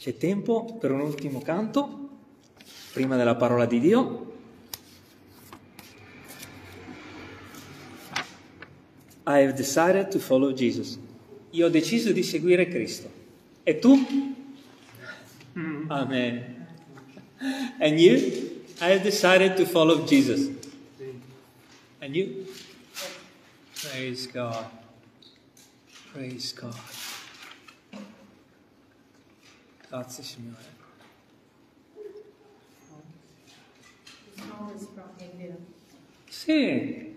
C'è tempo per un ultimo canto, prima della parola di Dio. I have decided to follow Jesus. Io ho deciso di seguire Cristo. E tu? Amen. And you? I have decided to follow Jesus. And you? Praise God. Praise God. Grazie Signore. The song is from India. Sì,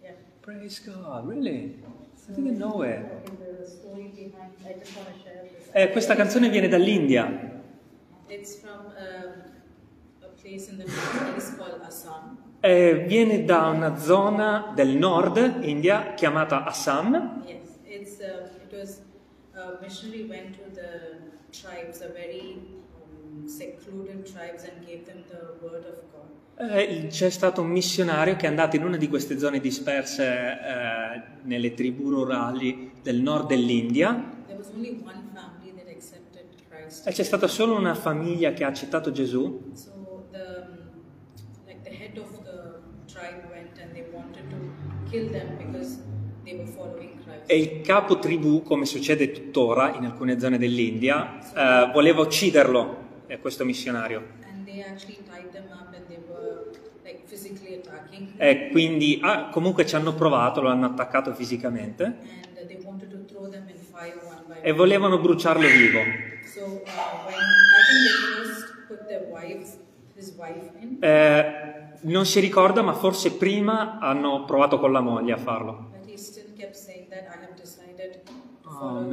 Yeah. praise God, really? I didn't know it. Eh, questa canzone viene dall'India. It's from um, a place in the north that is called Assam. Eh, viene da una zona del nord India chiamata Assam. Yes, it's uh, it was a missionary went to the tribes, a very um, secluded tribes, and gave them the word of God. Eh, c'è stato un missionario che è andato in una di queste zone disperse eh, nelle tribù rurali del nord dell'India There was only one family that accepted Christ. e c'è stata solo una famiglia che ha accettato Gesù. So the um, like the head of the tribe went and they wanted to kill them E il capo tribù, come succede tuttora in alcune zone dell'India, eh, voleva ucciderlo, eh, questo missionario. E quindi ah, comunque ci hanno provato, lo hanno attaccato fisicamente e volevano bruciarlo vivo. So uh, wives, Eh, non si ricorda, ma forse prima hanno provato con la moglie a farlo. Oh.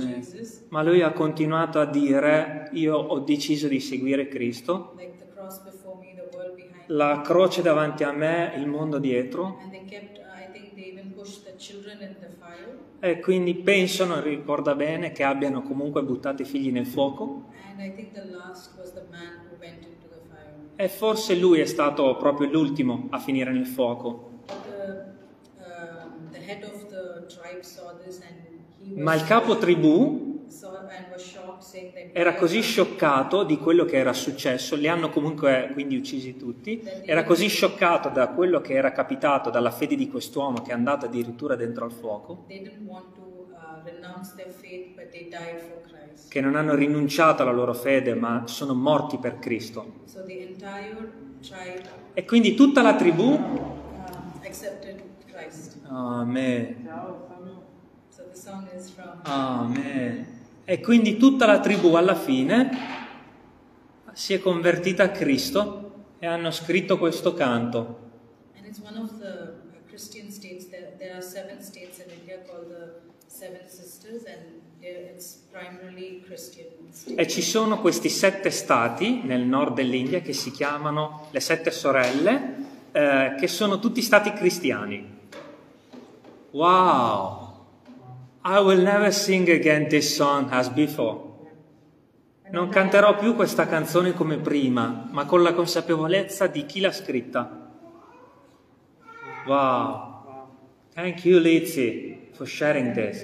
Ma lui ha continuato a dire, io ho deciso di seguire Cristo, la croce davanti a me, il mondo dietro, uh, e quindi penso, non ricorda bene, che abbiano comunque buttato i figli nel fuoco. E forse lui è stato proprio l'ultimo a finire nel fuoco. The, um, the Ma il capo tribù era "Why così scioccato di quello che era successo, li hanno comunque quindi uccisi tutti, era così scioccato da quello che era capitato, dalla fede di quest'uomo che è andato addirittura dentro al fuoco, uh, che non hanno rinunciato alla loro fede, ma sono morti per Cristo. E quindi tutta la tribù, um, Christ. Amen, So the song is from Amen. E quindi tutta la tribù alla fine si è convertita a Cristo e hanno scritto questo canto. and it's one of the Christian states. There, there are seven states in India called the Seven Sisters, and it's primarily Christian. E ci sono questi sette stati nel nord dell'India che si chiamano le sette sorelle, eh, che sono tutti stati cristiani. Wow! I will never sing again this song as before. Non canterò più questa canzone come prima, ma con la consapevolezza di chi l'ha scritta. Wow! Thank you, Lizzie, for sharing this.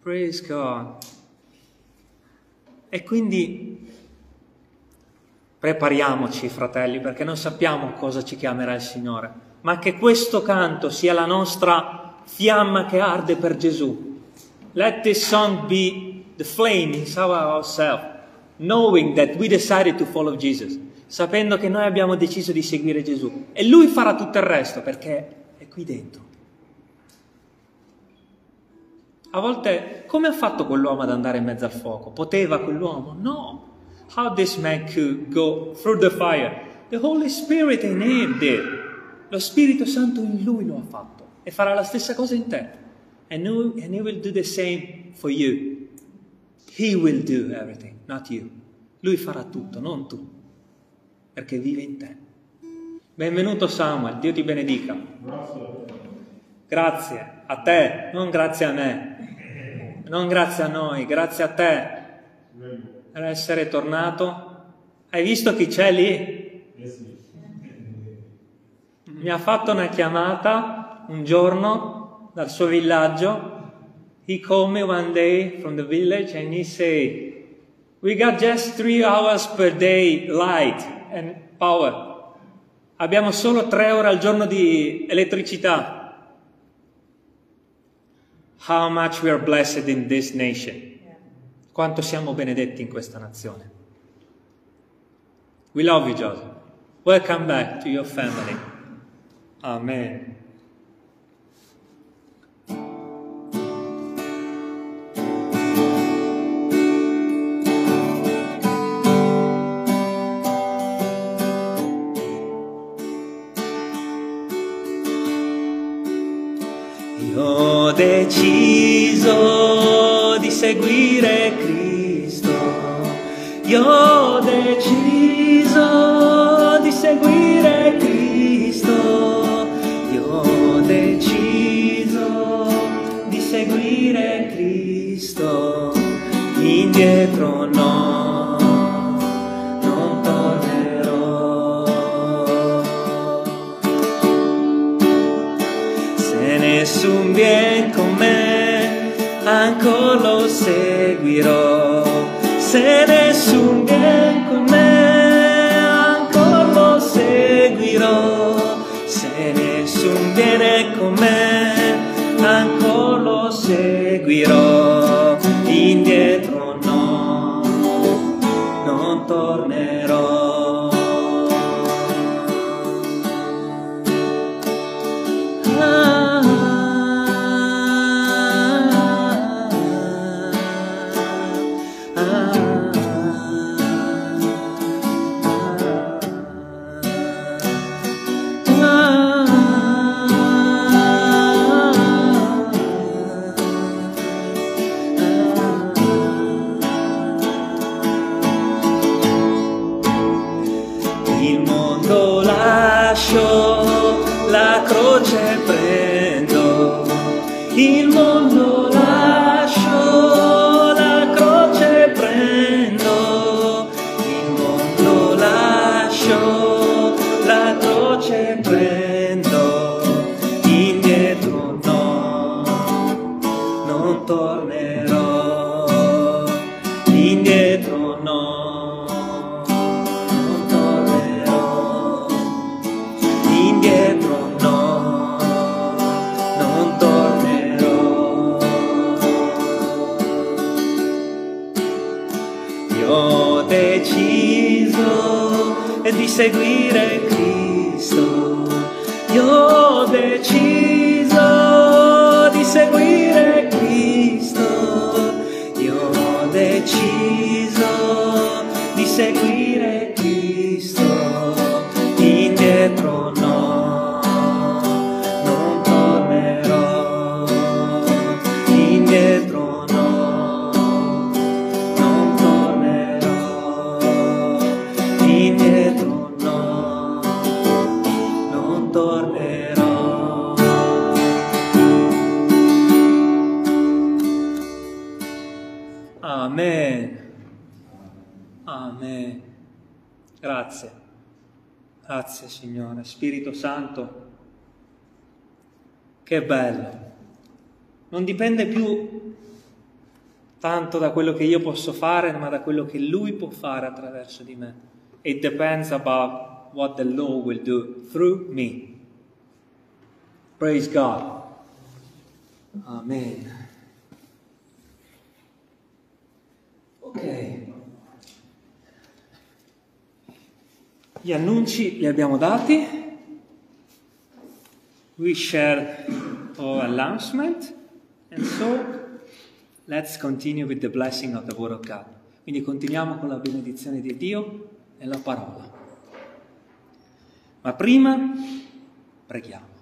Praise God. E quindi prepariamoci, fratelli, perché non sappiamo cosa ci chiamerà il Signore, ma che questo canto sia la nostra fiamma che arde per Gesù. Let this song be the flame inside ourselves, knowing that we decided to follow Jesus, sapendo che noi abbiamo deciso di seguire Gesù. E Lui farà tutto il resto, perché è qui dentro. A volte, come ha fatto quell'uomo ad andare in mezzo al fuoco? Poteva quell'uomo? No. How this man could go through the fire? The Holy Spirit in him did. Lo Spirito Santo in lui lo ha fatto e farà la stessa cosa in te. And he, and he will do the same for you. He will do everything, not you. Lui farà tutto, non tu, perché vive in te. Benvenuto Samuel, Dio ti benedica. Grazie a te, non grazie a me, non grazie a noi, grazie a te per essere tornato. Hai visto chi c'è lì? Mi ha fatto una chiamata un giorno dal suo villaggio. He called me one day from the village and he said, We got just three hours per day light and power. Abbiamo solo tre ore al giorno di elettricità. How much we are blessed in this nation. Quanto siamo benedetti in questa nazione. We love you, Joseph. Welcome back to your family. Amen. Io ho deciso di seguire Cristo. Io Se nessun la croce prendo. Che bello. Non dipende più tanto da quello che io posso fare, ma da quello che Lui può fare attraverso di me. It depends about what the Lord will do through me. Praise God. Amen. Ok. Gli annunci li abbiamo dati. We share our announcement. And so let's continue with the blessing of the Word of God. Quindi continuiamo con la benedizione di Dio e la parola. Ma prima preghiamo.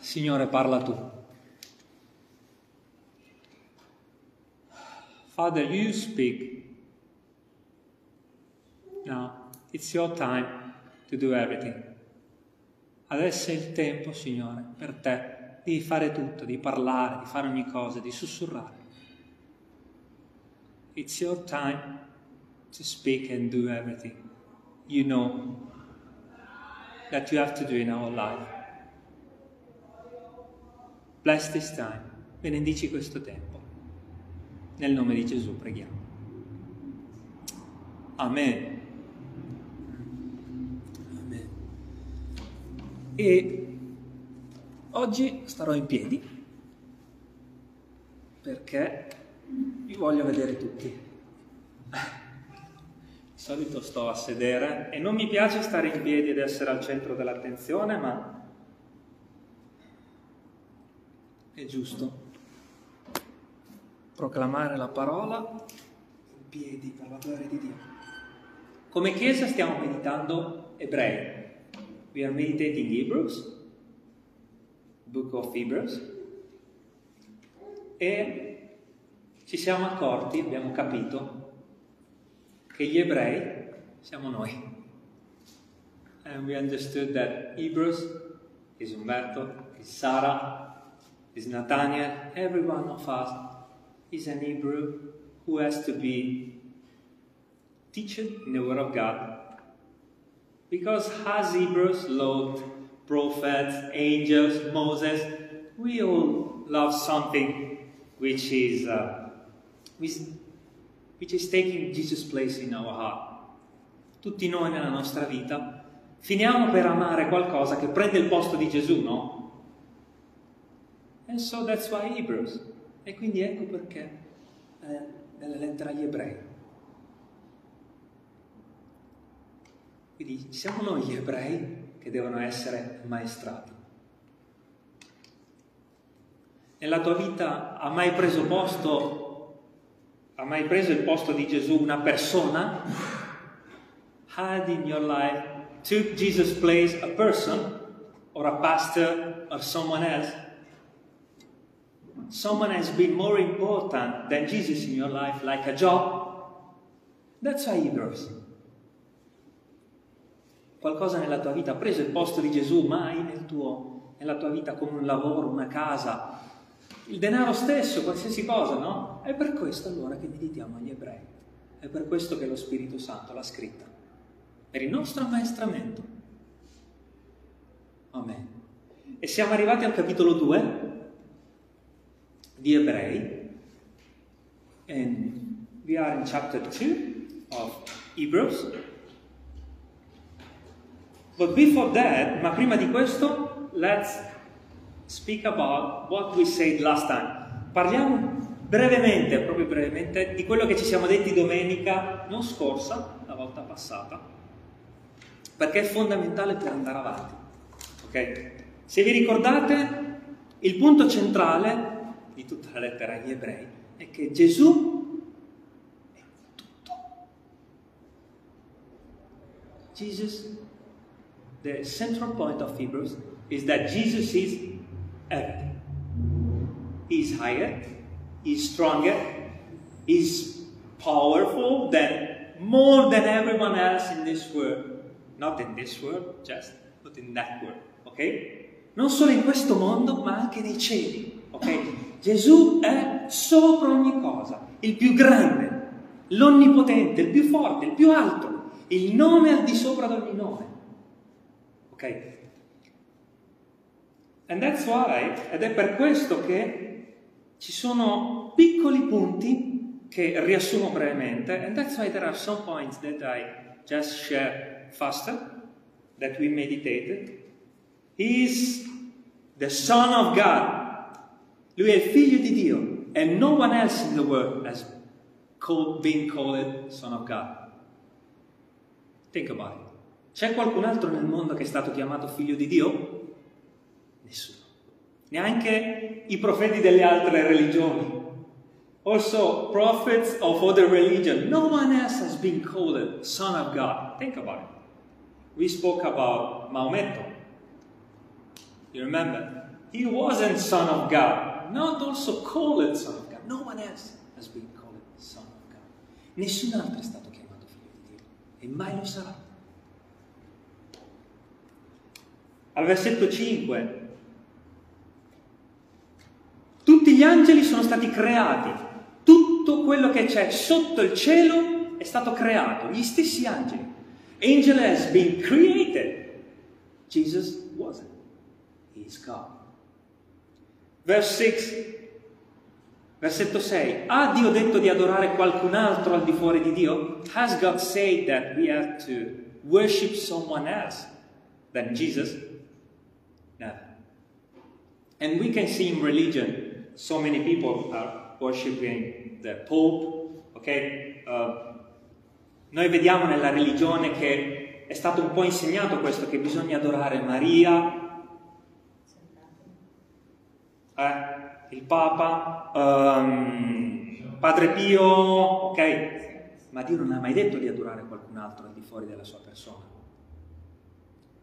Signore, parla tu. Father, you speak. Now, it's your time to do everything. Adesso è il tempo, Signore, per te di fare tutto, di parlare, di fare ogni cosa, di sussurrare. It's your time to speak and do everything you know that you have to do in our life. Bless this time. Benedici questo tempo. Nel nome di Gesù preghiamo. Amen. E oggi starò in piedi perché vi voglio vedere tutti. Di solito sto a sedere e non mi piace stare in piedi ed essere al centro dell'attenzione, ma è giusto proclamare la parola in piedi per la gloria di Dio. Come Chiesa stiamo meditando ebrei. We are meditating Hebrews, Book of Hebrews, e ci siamo accorti, abbiamo capito, che gli ebrei siamo noi. And we understood that Hebrews is Umberto, is Sara, is Nathaniel, every one of us is an Hebrew who has to be taught in the Word of God. Because as Hebrews loved prophets, angels, Moses, we all love something which is, uh, which, which is taking Jesus' place in our heart. Tutti noi nella nostra vita finiamo per amare qualcosa che prende il posto di Gesù, no? And so that's why Hebrews. E quindi ecco perché eh, nella lettera agli ebrei. Quindi siamo noi gli ebrei che devono essere maestrati. Nella tua vita ha mai preso posto, ha mai preso il posto di Gesù una persona? Had in your life took Jesus' place a person or a pastor or someone else? Someone has been more important than Jesus in your life, like a job? That's why Hebrews. Qualcosa nella tua vita ha preso il posto di Gesù mai nel tuo, nella tua vita come un lavoro, una casa, il denaro stesso, qualsiasi cosa, no? È per questo allora che meditiamo agli ebrei. È per questo che lo Spirito Santo l'ha scritta. Per il nostro ammaestramento. Amen. E siamo arrivati al capitolo 2 di Ebrei. And we are in chapter 2 of Hebrews. But before that, ma prima di questo, let's speak about what we said last time. Parliamo brevemente, proprio brevemente, di quello che ci siamo detti domenica, non scorsa, la volta passata, perché è fondamentale per andare avanti. Ok? Se vi ricordate, il punto centrale di tutta la lettera agli ebrei è che Gesù è tutto. Jesus, the central point of Hebrews is that Jesus is everything. He's higher, he's stronger, he's powerful than more than everyone else in this world. Not in this world, just, but in that world. Ok? Non solo in questo mondo, ma anche nei cieli. Ok? Gesù è sopra ogni cosa, il più grande, l'onnipotente, il più forte, il più alto, il nome al di sopra di ogni nome. Ok? And that's why, ed è per questo che ci sono piccoli punti che riassumo brevemente, and that's why there are some points that I just share faster, that we meditated. He is the Son of God. Lui è il figlio di Dio, and no one else in the world has called, been called Son of God. Think about it. C'è qualcun altro nel mondo che è stato chiamato figlio di Dio? Nessuno. Neanche i profeti delle altre religioni. Also, prophets of other religion. No one else has been called Son of God. Think about it. We spoke about Maometto. You remember? He wasn't Son of God. Not also called Son of God. No one else has been called Son of God. Nessun altro è stato chiamato figlio di Dio. E mai lo sarà. Al versetto 5 tutti gli angeli sono stati creati, tutto quello che c'è sotto il cielo è stato creato, gli stessi angeli. Angel has been created. Jesus wasn't. He is God. Verse 6 Versetto 6. Ha Dio detto di adorare qualcun altro al di fuori di Dio? Has God said that we have to worship someone else than Jesus? And we can see in religion, so many people are worshiping the Pope, ok? Uh, noi vediamo nella religione che è stato un po' insegnato questo, che bisogna adorare Maria, eh, il Papa, um, Padre Pio, ok? Ma Dio non ha mai detto di adorare qualcun altro al di fuori della sua persona.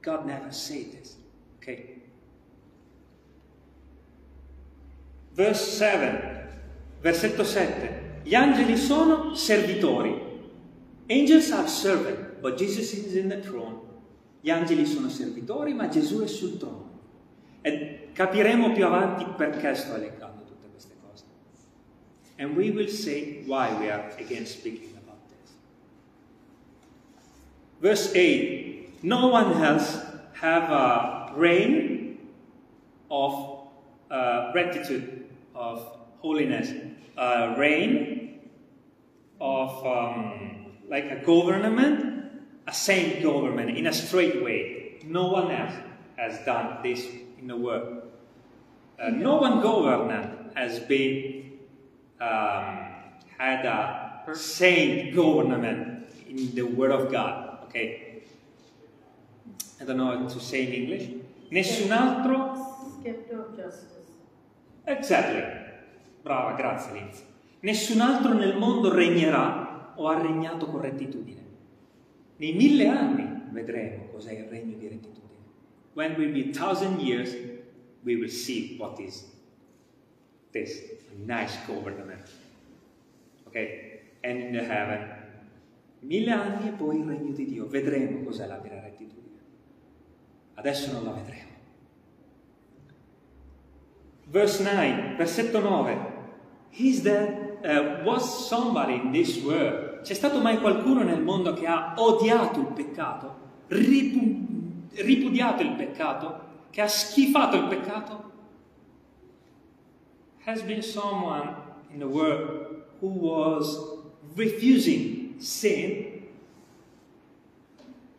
God never said this, ok? Verse 7, versetto 7. Gli angeli sono servitori. Angels are servant, but Jesus is in the throne. Gli angeli sono servitori, ma Gesù è sul trono. E capiremo più avanti perché sto elencando tutte queste cose. And we will say why we are again speaking about this. Verse 8. No one else have a reign of uh, gratitude, of holiness, a reign of um, like a government, a sane government in a straight way. No one else has done this in the world. Uh, no one government has been um, had a sane government in the Word of God. Okay, I don't know how to say in English. Nessun altro. Of justice. Exactly. Brava, grazie Liz. Nessun altro nel mondo regnerà o ha regnato con rettitudine. Nei mille anni vedremo cos'è il regno di rettitudine. When will be thousand years, we will see what is this nice government. Ok? And in the heaven. Mille anni e poi il regno di Dio. Vedremo cos'è la vera rettitudine. Adesso non la vedremo. Verse 9, versetto 9. Is there, uh, was somebody in this world? C'è stato mai qualcuno nel mondo che ha odiato il peccato? Ripu- ripudiato il peccato? Che ha schifato il peccato? Has been someone in the world who was refusing sin?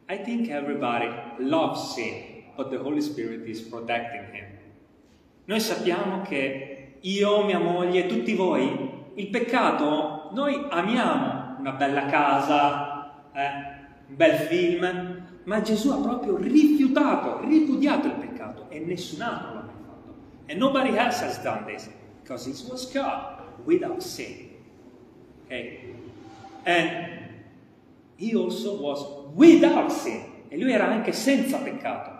I think everybody loves sin, but the Holy Spirit is protecting. Noi sappiamo che io, mia moglie, tutti voi, il peccato, noi amiamo una bella casa, eh, un bel film, ma Gesù ha proprio rifiutato, ripudiato il peccato e nessun altro l'ha mai fatto. And nobody else has done this because he was God without sin. Okay? And he also was without sin. E lui era anche senza peccato.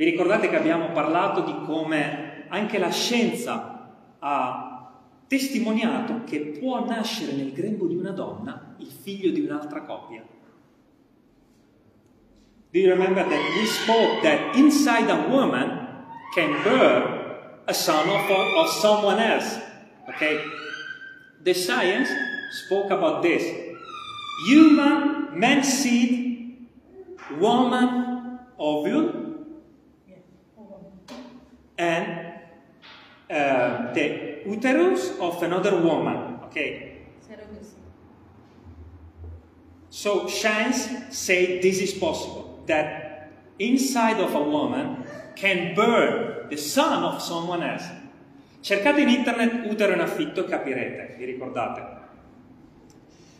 Vi ricordate che abbiamo parlato di come anche la scienza ha testimoniato che può nascere nel grembo di una donna il figlio di un'altra coppia? Do you remember that we spoke that inside a woman can bear a son of, of someone else? Okay? The science spoke about this. Human, man seed, woman, ovule, and uh, the uterus of another woman. Okay? So science say this is possible that inside of a woman can bear the son of someone else. Cercate in internet utero in affitto e capirete, vi ricordate?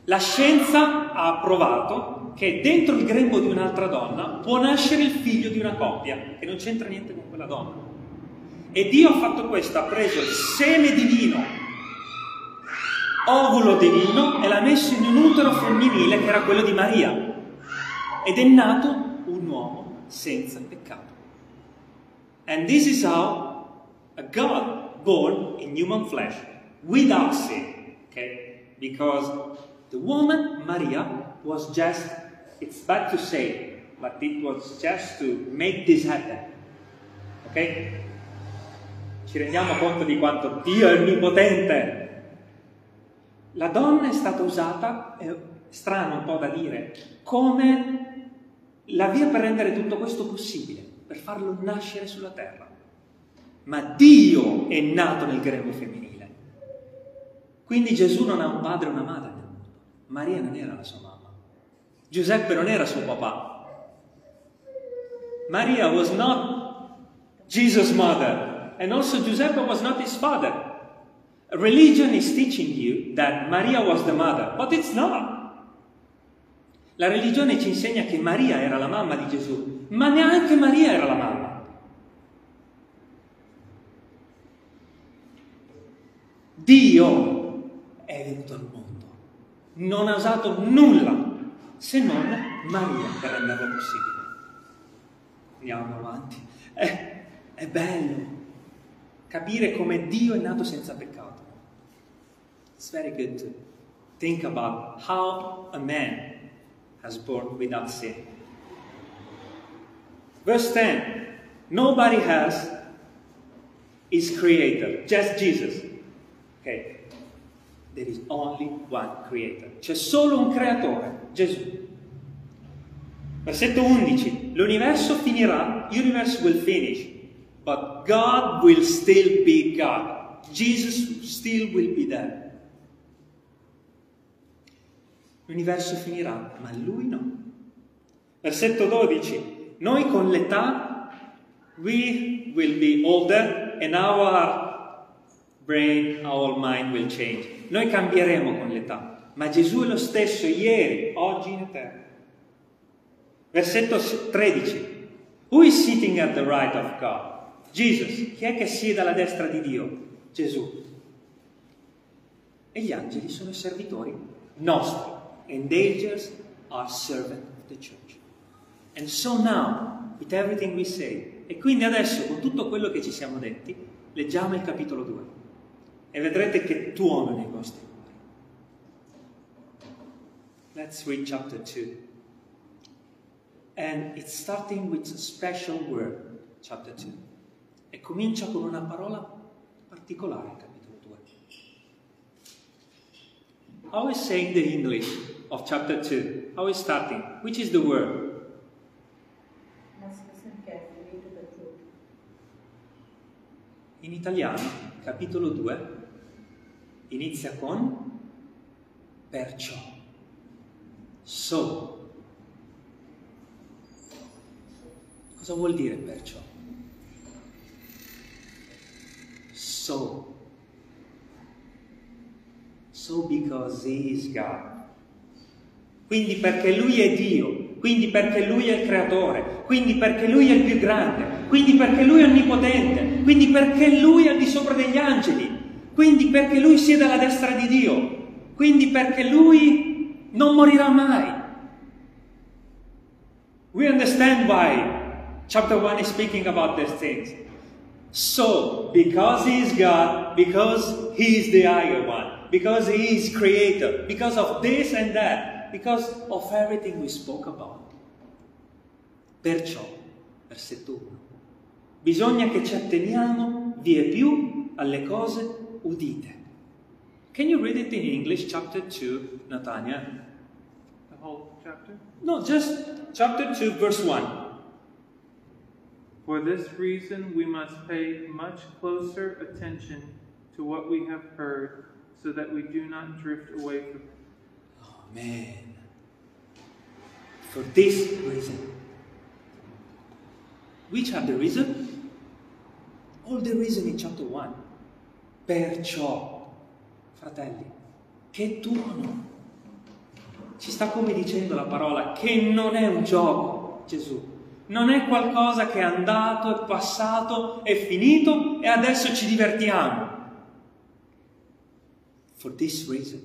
La scienza ha provato che dentro il grembo di un'altra donna può nascere il figlio di una coppia, che non c'entra niente con quella donna. E Dio ha fatto questo, ha preso il seme divino, ovulo divino, e l'ha messo in un utero femminile che era quello di Maria. Ed è nato un uomo senza peccato. And this is how a God born in human flesh, without sin. Okay? Because the woman, Maria, was just, it's bad to say, but it was just to make this happen. Ok? Ci rendiamo conto di quanto Dio è onnipotente. La donna è stata usata, è strano un po' da dire, come la via per rendere tutto questo possibile, per farlo nascere sulla terra. Ma Dio è nato nel grembo femminile. Quindi Gesù non ha un padre e una madre nel mondo. Maria non era la sua mamma. Giuseppe non era suo papà. Maria was not Jesus' mother. And also Giuseppe was not his father. Religion is teaching you that Maria was the mother, but it's not. La religione ci insegna che Maria era la mamma di Gesù, ma neanche Maria era la mamma. Dio è venuto al mondo. Non ha usato nulla se non Maria per renderlo possibile. Andiamo avanti. È, è bello capire come Dio è nato senza peccato. It's very good to think about how a man has born without sin. Verse 10 Nobody has his creator, just Jesus. Okay. There is only one creator. C'è solo un creatore, Gesù. Versetto 11. L'universo finirà, universe will finish, but God will still be God. Jesus still will be there. L'universo finirà, ma lui no. Versetto 12. Noi con l'età, we will be older and our brain, our mind will change. Noi cambieremo con l'età, ma Gesù è lo stesso ieri, oggi in eterno. Versetto 13. Who is sitting at the right of God? Jesus. Chi è che siede alla destra di Dio? Gesù. E gli angeli sono servitori nostri. And angels are servant of the church. And so now, with everything we say, e quindi adesso con tutto quello che ci siamo detti, leggiamo il capitolo 2 e vedrete che tuono nei vostri cuori. Let's read chapter 2. And it's starting with a special word, chapter 2. E comincia con una parola particolare, capitolo 2. How is saying the English of chapter 2? How is starting? Which is the word? In italiano, capitolo 2, inizia con perciò. So. Cosa vuol dire perciò? So. So because he is God. Quindi perché lui è Dio, quindi perché lui è il creatore, quindi perché lui è il più grande, quindi perché lui è onnipotente, quindi perché lui è al di sopra degli angeli, quindi perché lui siede alla destra di Dio, quindi perché lui non morirà mai. We understand why chapter 1 is speaking about these things. So, because he is God, because he is the higher one, because he is creator, because of this and that, because of everything we spoke about. Perciò, versetto 1, bisogna che ci atteniamo vie più alle cose udite. Can you read it in English, chapter 2, Natania? The whole chapter? No, just chapter 2, verse 1. For this reason, we must pay much closer attention to what we have heard, so that we do not drift away from it. Amen. For this reason. Which are the reason? All the reason in chapter 1. Perciò, fratelli, che tuono. Ci sta come dicendo la parola che non è un gioco, Gesù. Non è qualcosa che è andato, è passato, è finito e adesso ci divertiamo. For this reason.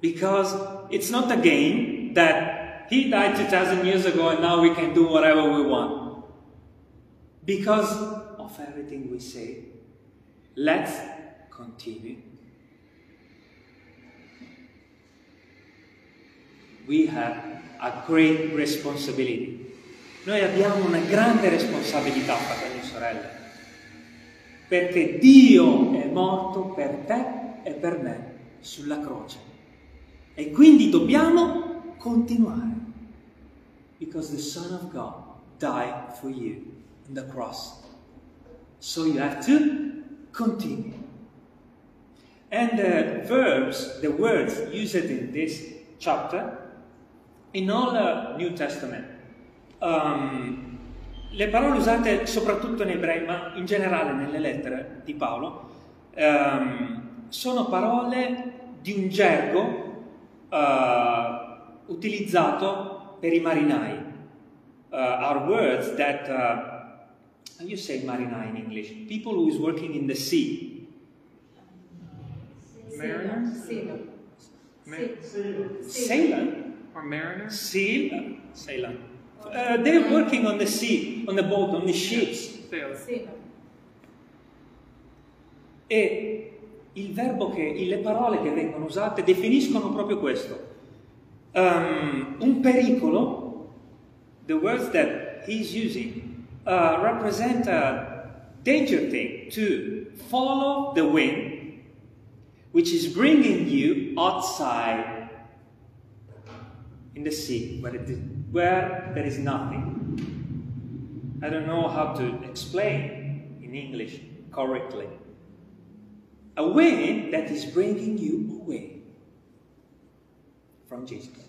Because it's not a game that he died 2000 years ago and now we can do whatever we want. Because of everything we say Let's continue. We have a great responsibility. Noi abbiamo una grande responsabilità, fratelli e sorelle, perché Dio è morto per te e per me sulla croce. E quindi dobbiamo continuare. Because the Son of God died for you on the cross. So you have to continue. And the verbs, the words used in this chapter, in all the New Testament, um, le parole usate soprattutto in ebrei, ma in generale nelle lettere di Paolo, um, sono parole di un gergo uh, utilizzato per i marinai. Uh, are words that, uh, how you say marinai in English? People who is working in the sea. Mariner? Sailor. Sailor. Sailor? Or mariner? Sailor? Sailor. Uh, they're working on the sea, on the boat, on the ships. Sailor. Sailor. E il verbo che, le parole che vengono usate definiscono proprio questo. Um, un pericolo, the words that he's using, uh, represent a danger thing to follow the wind, which is bringing you outside in the sea, where, it is, where there is nothing. I don't know how to explain in English correctly. A wind that is bringing you away from Jesus.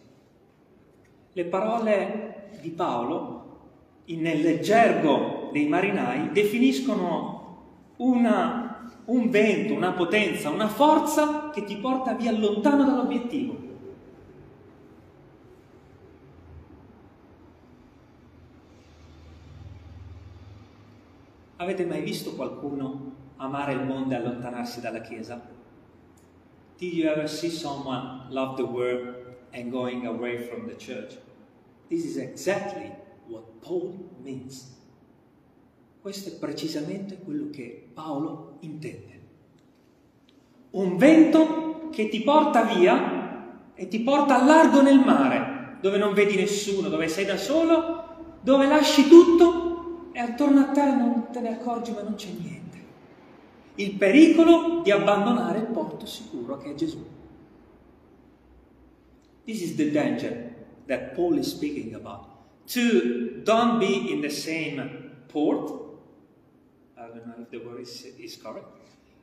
Le parole di Paolo nel gergo dei marinai definiscono una, un vento, una potenza, una forza che ti porta via lontano dall'obiettivo. Avete mai visto qualcuno amare il mondo e allontanarsi dalla Chiesa? Did you ever see someone love the world and going away from the church? This is exactly what Paul means. Questo è precisamente quello che Paolo intende. Un vento che ti porta via e ti porta a largo nel mare, dove non vedi nessuno, dove sei da solo, dove lasci tutto e attorno a te non te ne accorgi ma non c'è niente il pericolo di abbandonare il porto sicuro che è Gesù. This is the danger that Paul is speaking about. To don't be in the same port, I don't know if the word is, is correct,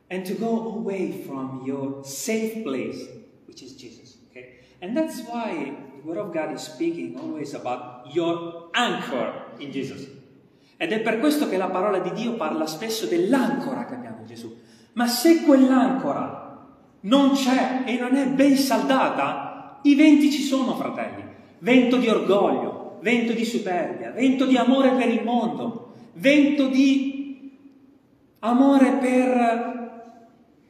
and to go away from your safe place, which is Jesus. Okay? And that's why the Word of God is speaking always about your anchor in Jesus. Ed è per questo che la parola di Dio parla spesso dell'ancora che abbiamo in Gesù. Ma se quell'ancora non c'è e non è ben saldata, i venti ci sono, fratelli. Vento di orgoglio, vento di superbia, vento di amore per il mondo, vento di amore per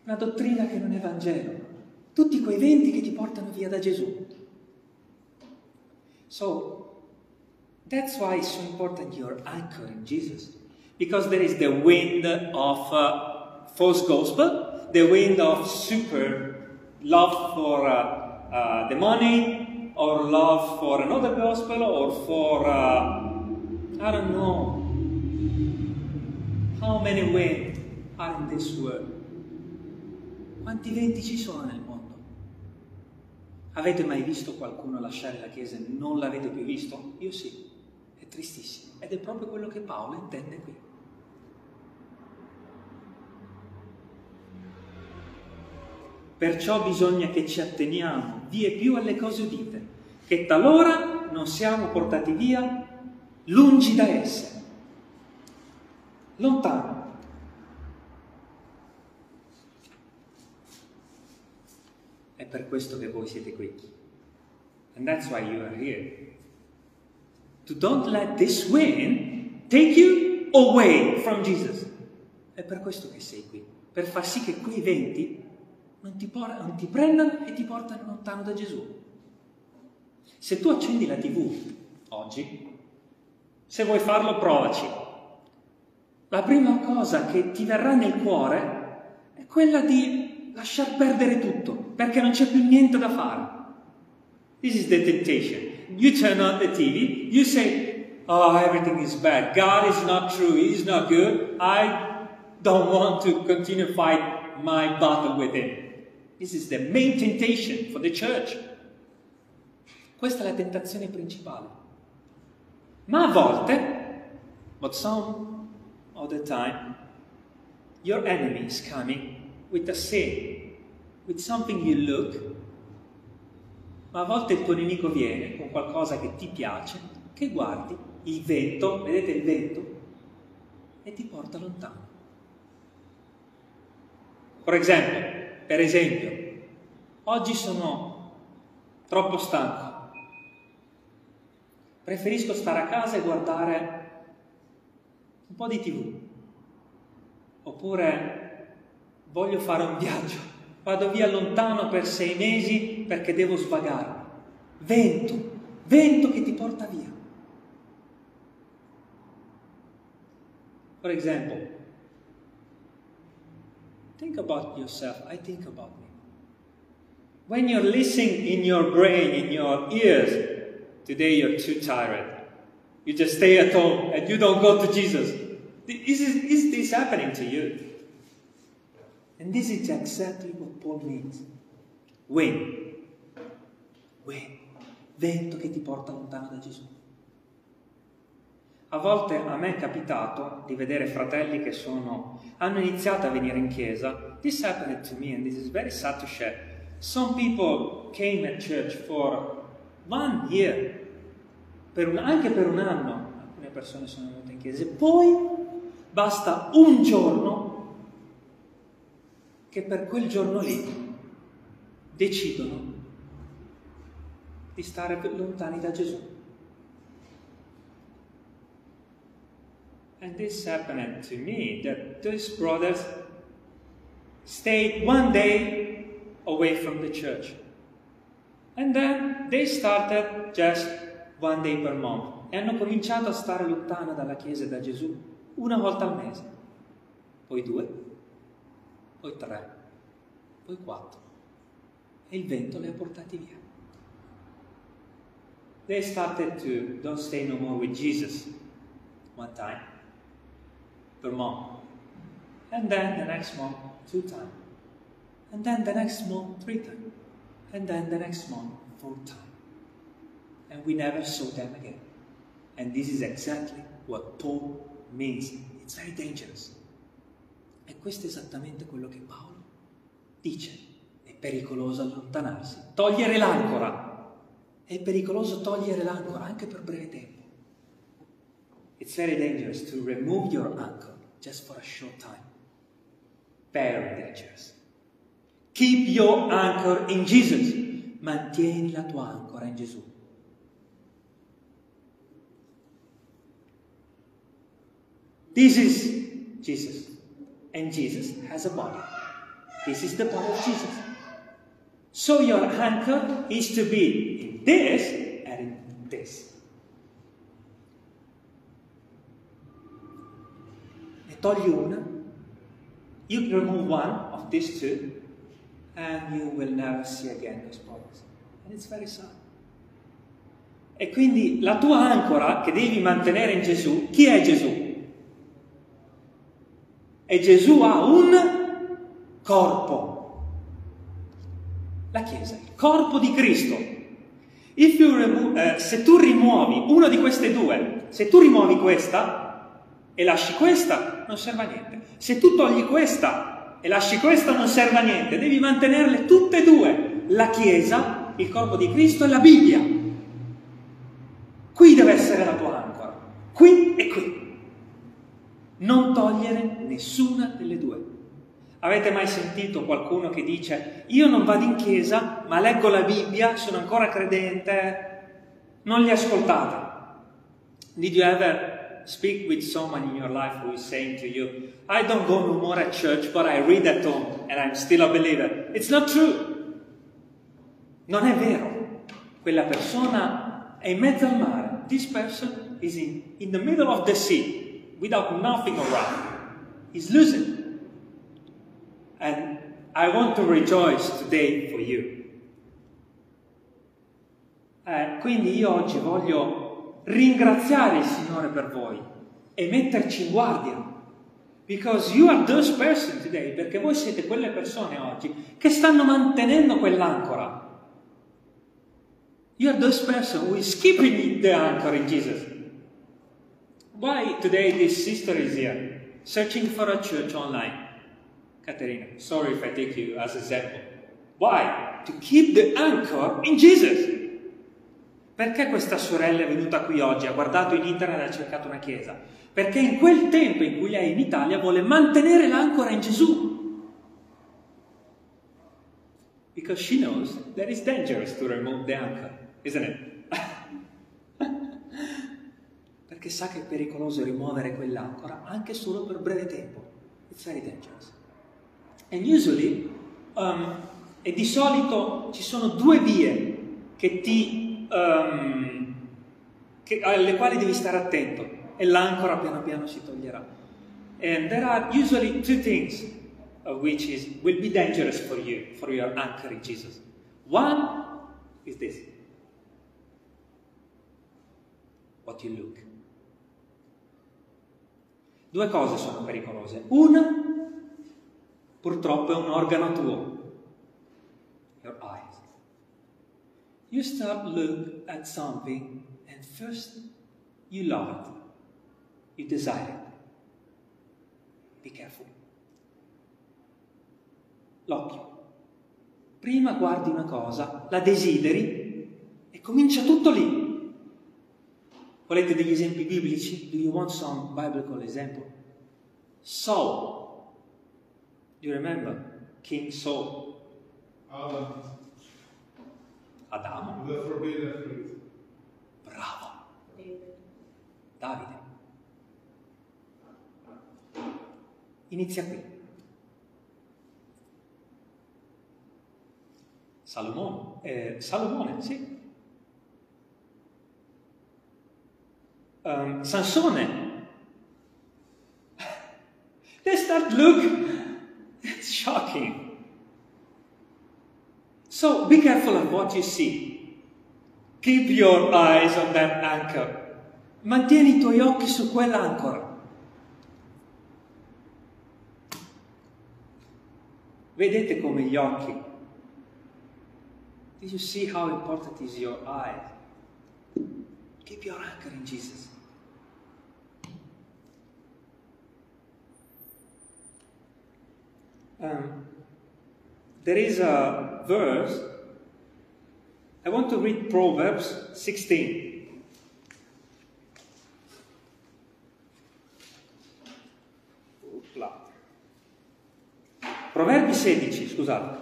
una dottrina che non è Vangelo. Tutti quei venti che ti portano via da Gesù. So, That's why it's so important you're anchored in Jesus. Because there is the wind of uh, false gospel, the wind of super love for uh, uh, the money, or love for another gospel, or for, uh, I don't know, how many winds are in this world. Quanti venti ci sono nel mondo? Avete mai visto qualcuno lasciare la Chiesa e non l'avete più visto? Io sì tristissimo. Ed è proprio quello che Paolo intende qui. Perciò bisogna che ci atteniamo vie più alle cose udite, che talora non siamo portati via lungi da esse, lontano. È per questo che voi siete qui. And that's why you are here. To don't let this wind take you away from Jesus. È per questo che sei qui, per far sì che quei venti non ti, por- non ti prendano e ti portano lontano da Gesù. Se tu accendi la TV oggi, se vuoi farlo, provaci. La prima cosa che ti verrà nel cuore è quella di lasciar perdere tutto, perché non c'è più niente da fare. This is the temptation. You turn on the TV, you say, Oh, everything is bad. God is not true. He is not good. I don't want to continue fight my battle with Him. This is the main temptation for the church. Questa è la tentazione principale. Ma a volte, but some of the time, your enemy is coming with a sin with something you look, ma a volte il tuo nemico viene con qualcosa che ti piace, che guardi, il vento, vedete il vento, e ti porta lontano. Per esempio, per esempio, oggi sono troppo stanco. Preferisco stare a casa e guardare un po' di tv. Oppure voglio fare un viaggio, vado via lontano per sei mesi perché devo svagarmi. Vento, vento che ti porta via. For example, think about yourself. I think about me. When you're listening in your brain, in your ears, today you're too tired. You just stay at home and you don't go to Jesus. Is, is this happening to you? And this is exactly Paul means. When? When? Vento che ti porta lontano da Gesù. A volte a me è capitato di vedere fratelli che sono, hanno iniziato a venire in chiesa. This happened to me and this is very sad to share. Some people came at church for one year, per un, anche per un anno. Alcune persone sono venute in chiesa. E poi basta un giorno che per quel giorno lì decidono di stare lontani da Gesù. And this happened to me that these brothers stayed one day away from the church. And then they started just one day per month. E hanno cominciato a stare lontano dalla Chiesa e da Gesù una volta al mese. Poi due, poi tre, poi quattro. E il vento li ha portati via. They started to don't stay no more with Jesus one time per month. And then the next month, two times. And then the next month, three times. And then the next month, four times. And we never saw them again. And this is exactly what Paul means. It's very dangerous. E questo è esattamente quello che Paolo dice. È pericoloso allontanarsi, togliere l'ancora. È pericoloso togliere l'ancora anche per breve tempo. It's very dangerous to remove your anchor just for a short time. Very dangerous. Keep your anchor in Jesus. Mantieni la tua ancora in Gesù. This is Jesus. And Jesus has a body. This is the body of Jesus. So your anchor is to be in this and in this. Ne togli una, you remove one of these two, and you will never see again those bodies. And it's very sad. E quindi la tua ancora che devi mantenere in Gesù, chi è Gesù? E Gesù ha un corpo. La Chiesa, il corpo di Cristo. Remove, eh, se tu rimuovi una di queste due, se tu rimuovi questa e lasci questa, non serve a niente. Se tu togli questa e lasci questa, non serve a niente. Devi mantenerle tutte e due. La Chiesa, il corpo di Cristo e la Bibbia. Qui deve essere la tua ancora. Qui e qui non togliere nessuna delle due. Avete mai sentito qualcuno che dice io non vado in chiesa ma leggo la Bibbia, sono ancora credente? Non li ascoltate. Did you ever speak with someone in your life who is saying to you, I don't go no more at church but I read at home and I'm still a believer? It's not true. Non è vero. Quella persona è in mezzo al mare. This person is in, in the middle of the sea without nothing around. He's losing. And I want to rejoice today for you. Eh, quindi io oggi voglio ringraziare il Signore per voi e metterci in guardia. Because you are those person today, perché voi siete quelle persone oggi che stanno mantenendo quell'ancora. You are those person who is keeping the anchor in Jesus. Why today this sister is here, searching for a church online? Katerina, sorry if I take you as example. Why? To keep the anchor in Jesus. Perché questa sorella è venuta qui oggi, ha guardato in internet e ha cercato una chiesa? Perché in quel tempo in cui è in Italia vuole mantenere l'ancora in Gesù. Because she knows that it's dangerous to remove the anchor, isn't it? Perché sa che è pericoloso rimuovere quell'ancora anche solo per breve tempo. It's very dangerous. And usually, um, e di solito ci sono due vie che ti um, che, alle quali devi stare attento e l'ancora piano piano si toglierà. And there are usually two things uh, which is, will be dangerous for you, for your anchor in Jesus. One is this. What you look. Due cose sono pericolose. Una, purtroppo, è un organo tuo. Your eyes. You start look at something and first you love it. You desire it. Be careful. L'occhio. Prima guardi una cosa, la desideri e comincia tutto lì. Volete degli esempi biblici? Do you want some biblical example? Saul. Do you remember King Saul? Adam, Adamo. the forbidden fruit. Bravo. David. Davide. Inizia qui. Salomone, eh, Salomone, sì. Um, Sansone. They start look. It's shocking. So be careful of what you see. Keep your eyes on that anchor. Mantieni i tuoi occhi su quell'ancora. Vedete come gli occhi. Do you see how important is your eyes? Keep your anchor in Jesus. Um, there is a verse. I want to read Proverbs 16. Oopla. Proverbi 16, scusate.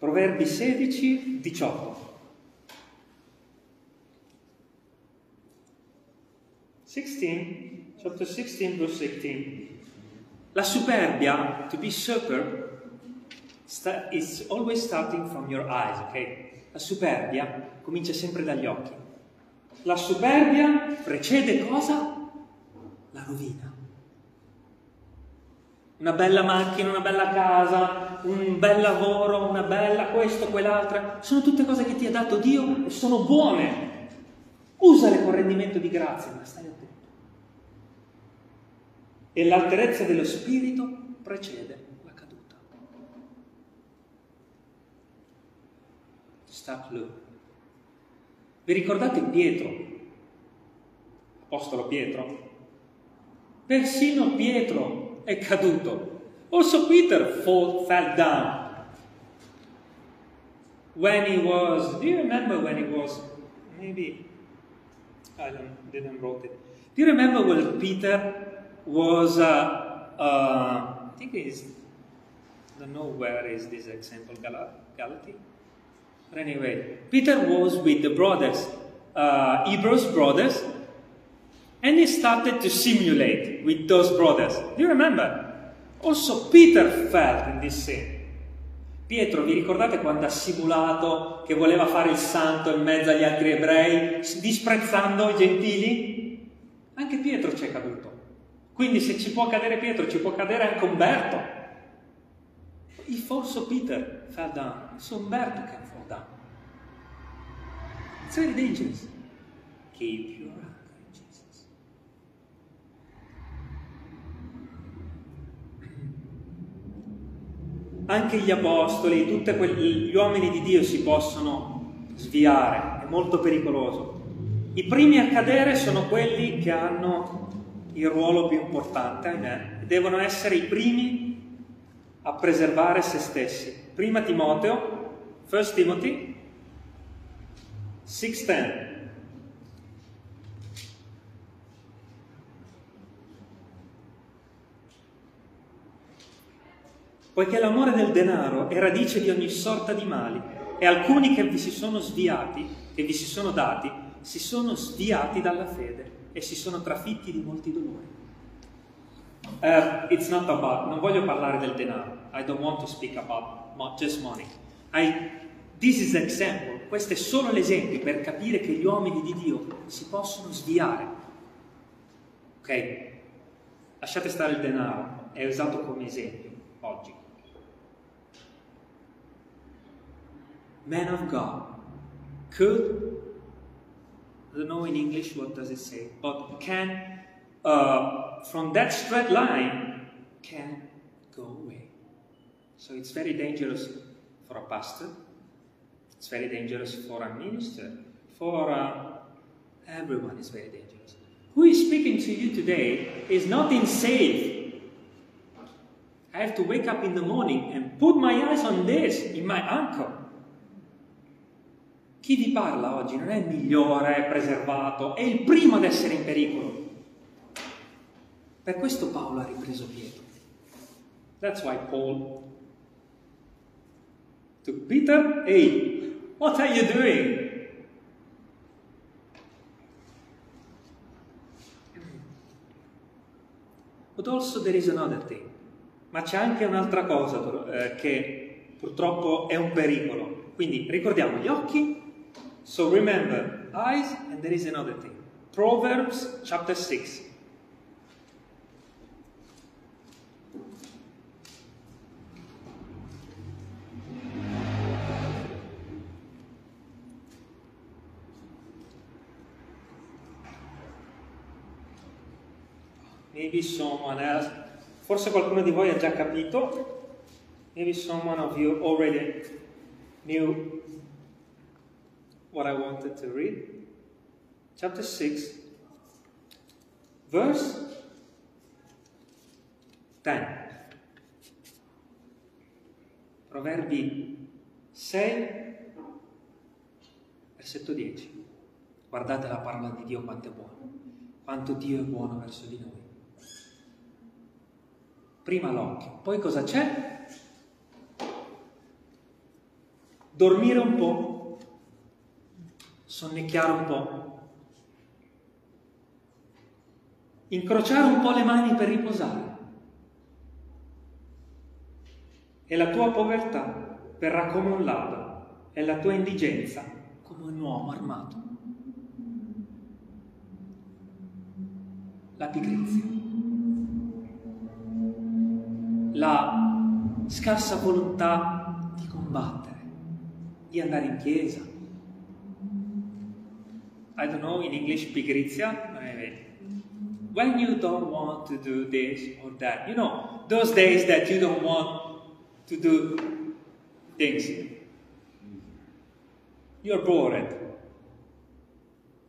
Proverbi 16, 18. 16, chapter 16, verse 16. La superbia, to be superb, sta- is always starting from your eyes, ok? La superbia comincia sempre dagli occhi. La superbia precede cosa? La rovina. Una bella macchina, una bella casa, un bel lavoro, una bella questo, quell'altra, sono tutte cose che ti ha dato Dio e sono buone. Usale con rendimento di grazia, ma stai attento. E l'alterezza dello spirito precede la caduta. Stop look. Vi ricordate Pietro? Apostolo Pietro? Persino Pietro è caduto. Also Peter fall, fell down. When he was, do you remember when he was, maybe, I don't, didn't wrote it. Do you remember when Peter was, uh, uh, I think it's, I don't know where is this example, Gal- Galatia? But anyway, Peter was with the brothers, uh, Hebrews brothers, and he started to simulate with those brothers. Do you remember? Also, Peter fell in this sin. Pietro, vi ricordate quando ha simulato che voleva fare il santo in mezzo agli altri ebrei, disprezzando i gentili? Anche Pietro ci è caduto. Quindi se ci può cadere Pietro, ci può cadere anche Umberto. If also Peter fell down, so Umberto can fall down. It's very dangerous. Keep your Jesus. Anche gli apostoli, tutti gli uomini di Dio si possono sviare, è molto pericoloso. I primi a cadere sono quelli che hanno il ruolo più importante, ahimè, devono essere i primi a preservare se stessi. Prima Timoteo, 1 Timothy 6:10. Poiché l'amore del denaro è radice di ogni sorta di mali e alcuni che vi si sono sviati, che vi si sono dati, si sono sviati dalla fede e si sono trafitti di molti dolori. Uh, it's not about, non voglio parlare del denaro. I don't want to speak about just money. I, this is example. Questo è solo l'esempio per capire che gli uomini di Dio si possono sviare. Ok? Lasciate stare il denaro, è usato come esempio oggi. Man of God could, I don't know in English what does it say, but can uh, from that straight line can go away. So it's very dangerous for a pastor, it's very dangerous for a minister, for uh, everyone is very dangerous. Who is speaking to you today is not insane. I have to wake up in the morning and put my eyes on this in my ankle. Chi vi parla oggi non è il migliore, preservato, è il primo ad essere in pericolo. Per questo Paolo ha ripreso Pietro. That's why Paul took Peter, hey, what are you doing? But also there is another thing. Ma c'è anche un'altra cosa eh, che purtroppo è un pericolo. Quindi ricordiamo gli occhi. So remember eyes and there is another thing. Proverbs chapter 6. maybe someone else, forse qualcuno di voi ha già capito, maybe someone of you already knew what I wanted to read. Chapter 6, verse 10. Proverbi 6, versetto 10. Guardate la parola di Dio quanto è buono, quanto Dio è buono verso di noi. Prima l'occhio, poi cosa c'è? Dormire un po', sonnecchiare un po', incrociare un po' le mani per riposare. E la tua povertà verrà come un ladro e la tua indigenza come un uomo armato. La pigrizia. la scarsa volontà di combattere, di andare in chiesa. I don't know in English pigrizia, when you don't want to do this or that, you know, those days that you don't want to do things. You're bored.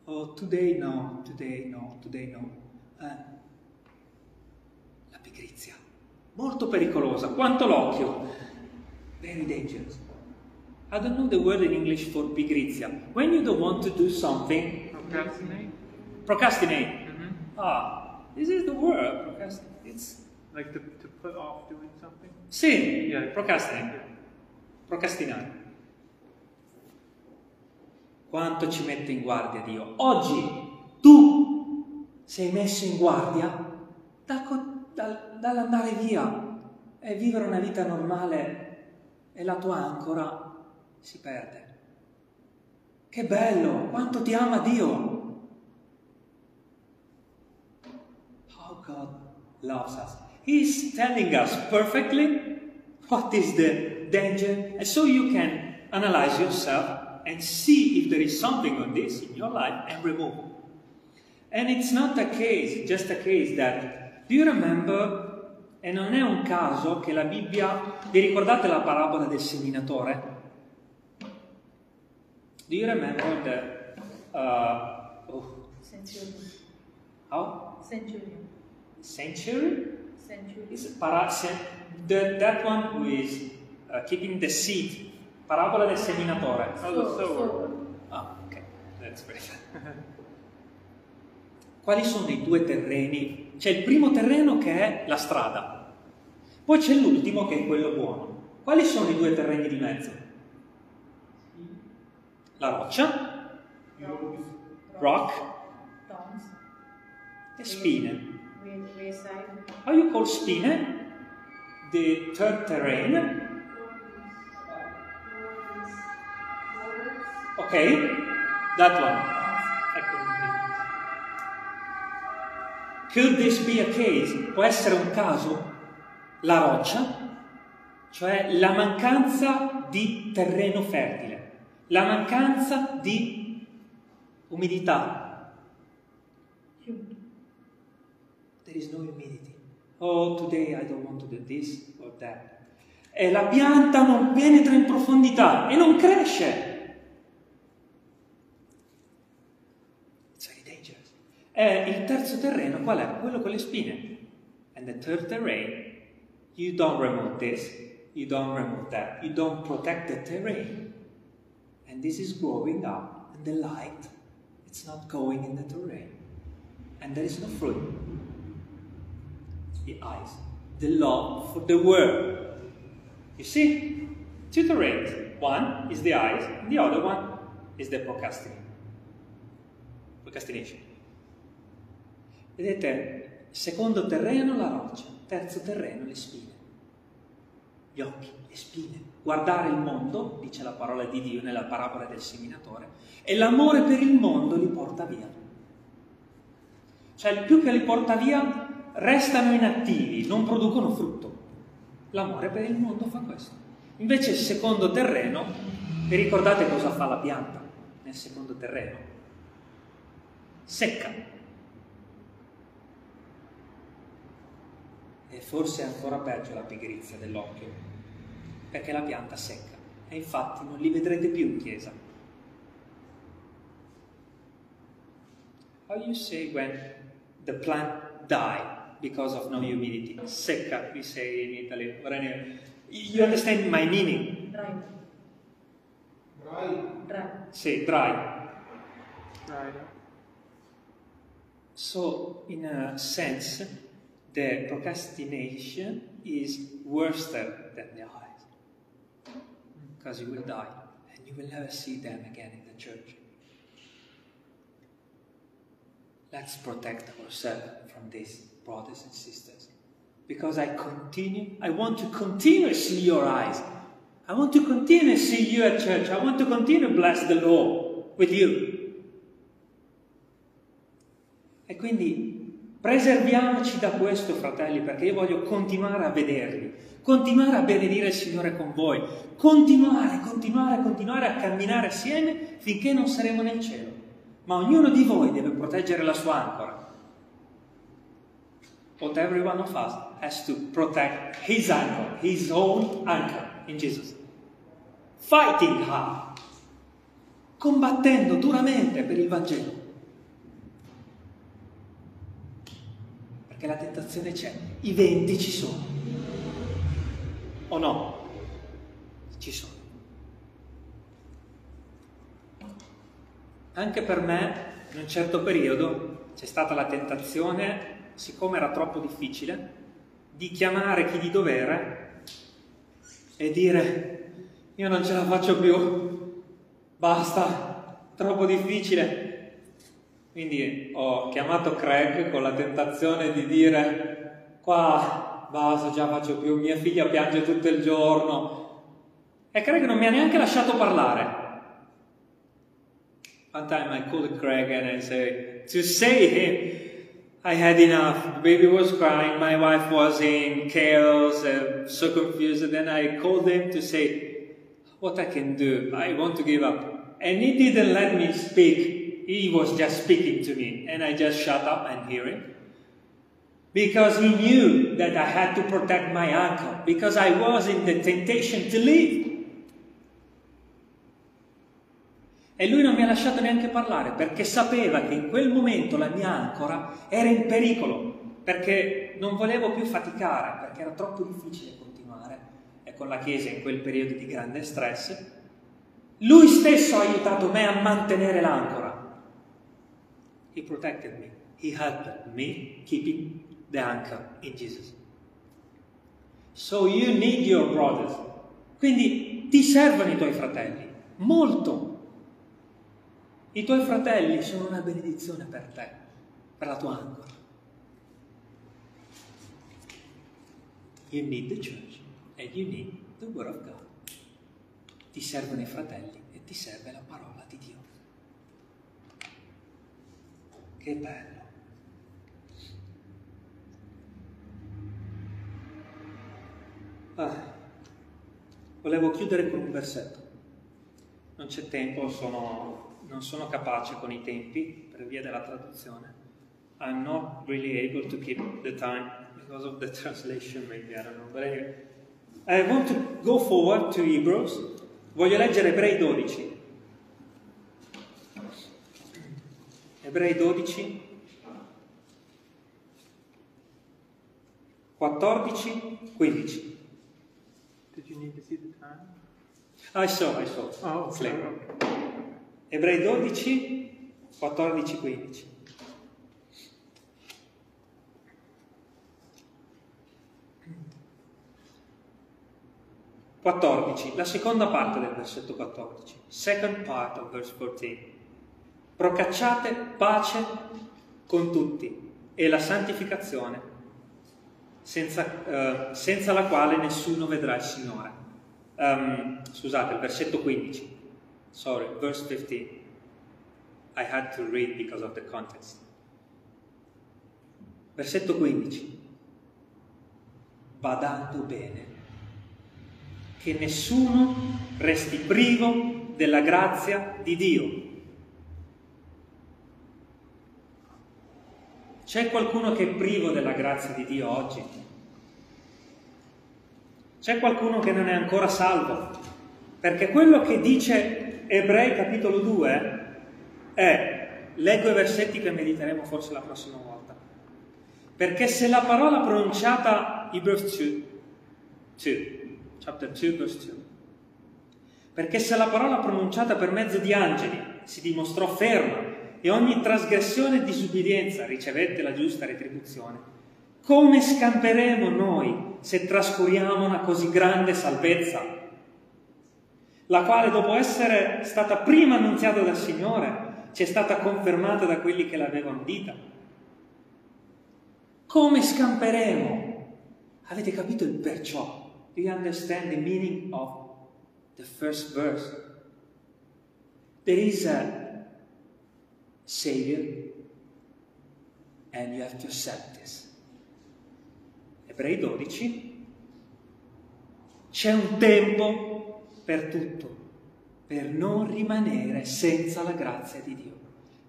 Oh, today no, today no, today no. Eh, la pigrizia molto pericolosa, quanto l'occhio. Very dangerous. I don't know the word in English for pigrizia. When you don't want to do something, Procrastinate? procrastinate. Mm-hmm. Ah, this is the word. Procrastinate. It's Like to, to put off doing something? sì, Yeah. procrastinate. Procrastinare. Quanto ci mette in guardia Dio? Oggi tu sei messo in guardia da dal, dall'andare via e vivere una vita normale e la tua ancora si perde. Che bello, quanto ti ama Dio. How God loves us. He's telling us perfectly what is the danger, and so you can analyze yourself and see if there is something on this in your life and remove. And it's not a case, just a case that Do you remember? E non è un caso che la Bibbia... Vi ricordate la parabola del seminatore? Do you remember the... Uh, oh, Centurion. how? Centurion. Century? Centurion. Is para, The, that one who is uh, keeping the seed. Parabola del seminatore. Oh, the sower. Ah, ok, that's great. Quali sono i due terreni? C'è il primo terreno che è la strada, poi c'è l'ultimo che è quello buono. Quali sono i due terreni di mezzo? La roccia, rock e spine. How you call spine? The third terrain. Ok, that one. Could this be a case? Può essere un caso? La roccia, cioè la mancanza di terreno fertile, la mancanza di umidità. There is no humidity. Oh, today I don't want to do this or that. E la pianta non penetra in profondità e non cresce. It's very dangerous. E il terzo terreno qual è? Quello con le spine. And the third terrain, you don't remove this, you don't remove that, you don't protect the terrain. And this is growing up, and the light, it's not going in the terrain. And there is no fruit. The eyes, the love for the word. You see, two terrains. One is the eyes, and the other one is the procrastination. Procrastination. Vedete, secondo terreno la roccia, terzo terreno le spine. Gli occhi, le spine. Guardare il mondo, dice la parola di Dio nella parabola del seminatore, e l'amore per il mondo li porta via. Cioè, più che li porta via, restano inattivi, non producono frutto. L'amore per il mondo fa questo. Invece il secondo terreno, vi ricordate cosa fa la pianta nel secondo terreno? Secca. E forse è ancora peggio la pigrizia dell'occhio, perché la pianta secca. E infatti non li vedrete più in chiesa. How you say when the plant die because of no humidity? Secca, we say in Italy. But anyway, you understand my meaning? Dry. Dry. Dry. Say dry. Up. So, in a sense, the procrastination is worse than the. Because you will die and you will never see them again in the church. Let's protect ourselves from this, brothers and sisters. Because I continue, I want to continue to see your eyes. I want to continue to see you at church. I want to continue to bless the Lord with you. E quindi preserviamoci da questo, fratelli, perché io voglio continuare a vederli, continuare a benedire il Signore con voi, continuare, continuare, continuare a camminare assieme finché non saremo nel cielo. Ma ognuno di voi deve proteggere la sua ancora. But every one of us has to protect his anchor, his own anchor in Jesus. Fighting hard, combattendo duramente per il Vangelo. Perché la tentazione c'è, i venti ci sono. O no? Ci sono. Anche per me, in un certo periodo, c'è stata la tentazione, siccome era troppo difficile, di chiamare chi di dovere e dire io non ce la faccio più, basta, troppo difficile. Quindi ho chiamato Craig con la tentazione di dire qua basta, già faccio più, mia figlia piange tutto il giorno. E Craig non mi ha neanche lasciato parlare. One time I called Craig and I say, to say him, I had enough. The baby was crying, my wife was in chaos, uh, so confused. And then I called him to say, what I can do. I want to give up. And he didn't let me speak. He was just speaking to me. And I just shut up and hear him. Because he knew that I had to protect my ankle. Because I was in the temptation to leave. E lui non mi ha lasciato neanche parlare perché sapeva che in quel momento la mia ancora era in pericolo, perché non volevo più faticare perché era troppo difficile continuare e con la Chiesa in quel periodo di grande stress, lui stesso ha aiutato me a mantenere l'ancora. He protected me. He helped me keeping the anchor in Jesus. So you need your brothers. Quindi ti servono i tuoi fratelli, molto. I tuoi fratelli sono una benedizione per te, per la tua ancora. You need the church and you need the word of God. Ti servono i fratelli e ti serve la parola di Dio. Che bello. Ah, volevo chiudere con un versetto. Non c'è tempo, sono, non sono capace con i tempi per via della traduzione. I'm not really able to keep the time because of the translation, maybe, I don't know. But anyway, I want to go forward to Hebrews. Voglio leggere Ebrei 12. Ebrei 12, 14, 15. You need to see the time? I saw, I saw. Oh, okay. Ebrei 12, 14, 15. Quattordici, la seconda parte del versetto 14, second part of verse 14. Procacciate pace con tutti e la santificazione, senza, eh, senza la quale nessuno vedrà il Signore. Ehm, scusate, versetto 15. Sorry, verse 15. I had to read because of the context. Versetto 15. Badando bene che nessuno resti privo della grazia di Dio. C'è qualcuno che è privo della grazia di Dio oggi? C'è qualcuno che non è ancora salvo? Perché quello che dice Ebrei capitolo 2 è, leggo i versetti che mediteremo forse la prossima volta, perché se la parola pronunciata, Hebrews 2, 2, chapter 2, verse 2, perché se la parola pronunciata per mezzo di angeli si dimostrò ferma e ogni trasgressione e disubbidienza ricevette la giusta retribuzione, come scamperemo noi se trascuriamo una così grande salvezza, la quale dopo essere stata prima annunziata dal Signore, ci è stata confermata da quelli che l'avevano udita? Come scamperemo? Avete capito il perciò? Do you understand the meaning of the first verse? There is a Savior and you have to accept this. Ebrei 12. C'è un tempo per tutto, per non rimanere senza la grazia di Dio.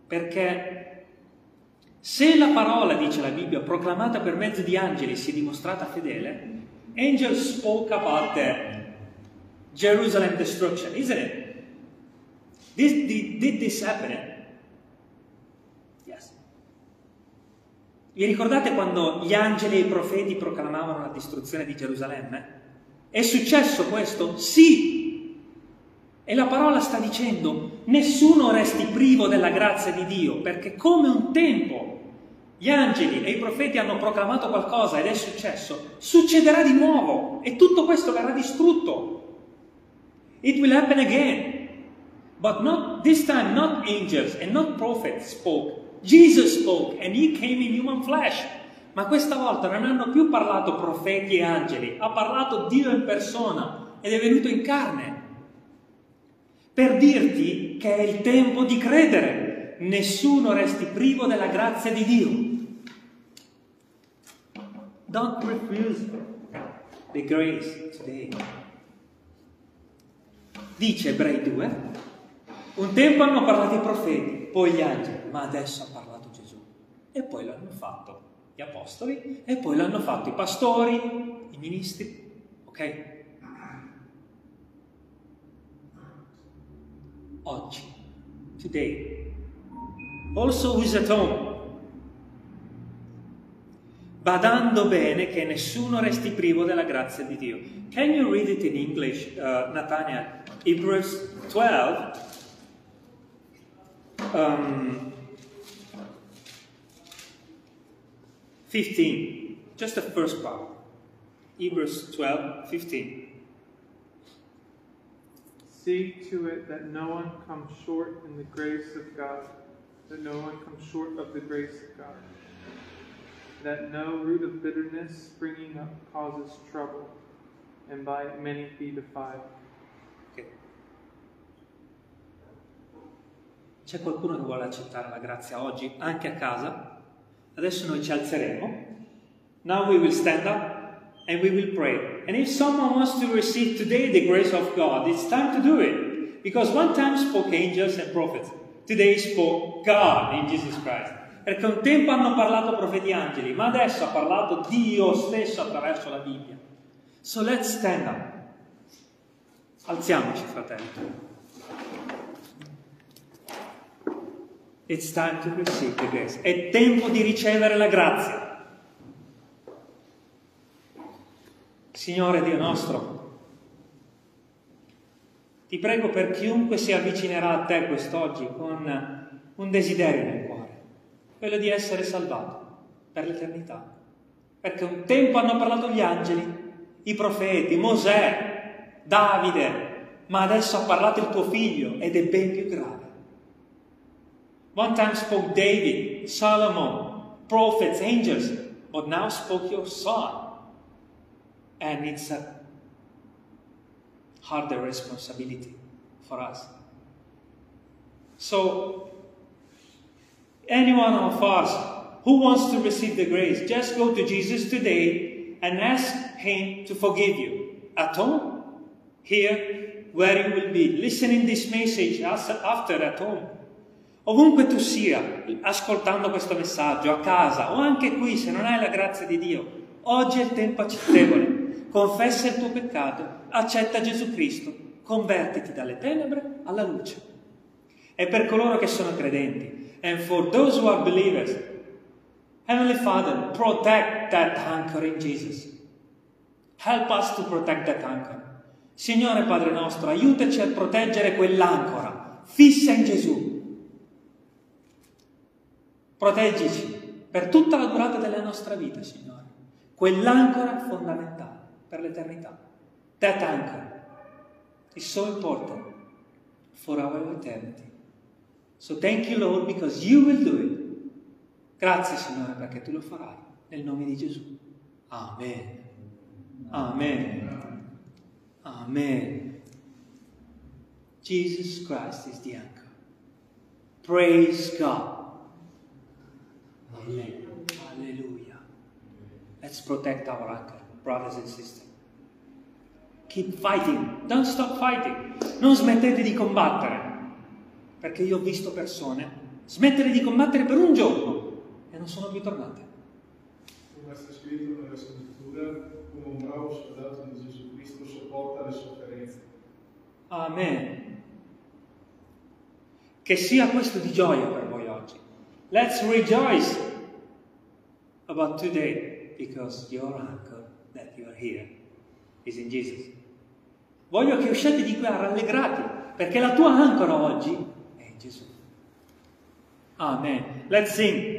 Perché se la parola, dice la Bibbia, proclamata per mezzo di angeli si è dimostrata fedele, angels spoke about the Jerusalem destruction, isn't it? This, did this happen? Yes. Vi ricordate quando gli angeli e i profeti proclamavano la distruzione di Gerusalemme? È successo questo? Sì! E la parola sta dicendo, nessuno resti privo della grazia di Dio, perché come un tempo gli angeli e i profeti hanno proclamato qualcosa ed è successo, succederà di nuovo e tutto questo verrà distrutto. It will happen again. But not this time not angels and not prophets spoke. Jesus spoke and he came in human flesh. Ma questa volta non hanno più parlato profeti e angeli, ha parlato Dio in persona ed è venuto in carne. Per dirti che è il tempo di credere, nessuno resti privo della grazia di Dio. Don't refuse the grace today. Dice Ebrei 2, un tempo hanno parlato i profeti, poi gli angeli, ma adesso ha parlato Gesù. E poi l'hanno fatto gli apostoli, e poi l'hanno fatto i pastori, i ministri, ok? Oggi, today, also is at home, badando bene che nessuno resti privo della grazia di Dio. Can you read it in English, uh, Nathaniel? Hebrews 12, um, 15, just the first part. Hebrews 12, 15. See to it that no one comes short in the grace of God, that no one comes short of the grace of God, that no root of bitterness springing up causes trouble, and by it many be defiled. C'è qualcuno che vuole accettare la grazia oggi, anche a casa? Adesso noi ci alzeremo. Now we will stand up and we will pray. And if someone wants to receive today the grace of God, it's time to do it. Because one time spoke angels and prophets. Today spoke God in Jesus Christ. Perché un tempo hanno parlato profeti e angeli, ma adesso ha parlato Dio stesso attraverso la Bibbia. So let's stand up. Alziamoci, fratelli. It's time to receive the grace. È tempo di ricevere la grazia. Signore Dio nostro, ti prego per chiunque si avvicinerà a te quest'oggi con un desiderio nel cuore, quello di essere salvato per l'eternità. Perché un tempo hanno parlato gli angeli, i profeti, Mosè, Davide, ma adesso ha parlato il tuo figlio ed è ben più grave. One time spoke David, Solomon, prophets, angels, but now spoke your son. And it's a harder responsibility for us. So, anyone of us who wants to receive the grace, just go to Jesus today and ask Him to forgive you. At home, here, where you will be listening this message after at home. Ovunque tu sia, ascoltando questo messaggio, a casa o anche qui, se non hai la grazia di Dio, oggi è il tempo accettevole. Confessa il tuo peccato, accetta Gesù Cristo, convertiti dalle tenebre alla luce. E per coloro che sono credenti, and for those who are believers, Heavenly Father, protect that anchor in Jesus. Help us to protect that anchor. Signore Padre nostro, aiutaci a proteggere quell'ancora fissa in Gesù Proteggici per tutta la durata della nostra vita, Signore. Quell'ancora fondamentale per l'eternità. That anchor is so important for our eternity. So thank you, Lord, because you will do it. Grazie, Signore, perché tu lo farai. Nel nome di Gesù. Amen. Amen. Amen. Jesus Christ is the anchor. Praise God. Amen. Hallelujah. Let's protect our anchor, brothers and sisters. Keep fighting. Don't stop fighting. Non smettete di combattere. Perché io ho visto persone smettere di combattere per un giorno e non sono più tornate. Come sta scritto nella scrittura, come un bravo soldato di Gesù Cristo sopporta le sofferenze. Amen. Che sia questo di gioia per. Let's rejoice about today because your anchor that you are here is in Jesus. Voglio che usciate di qua rallegrati perché la tua ancora oggi è in Gesù. Amen. Let's sing.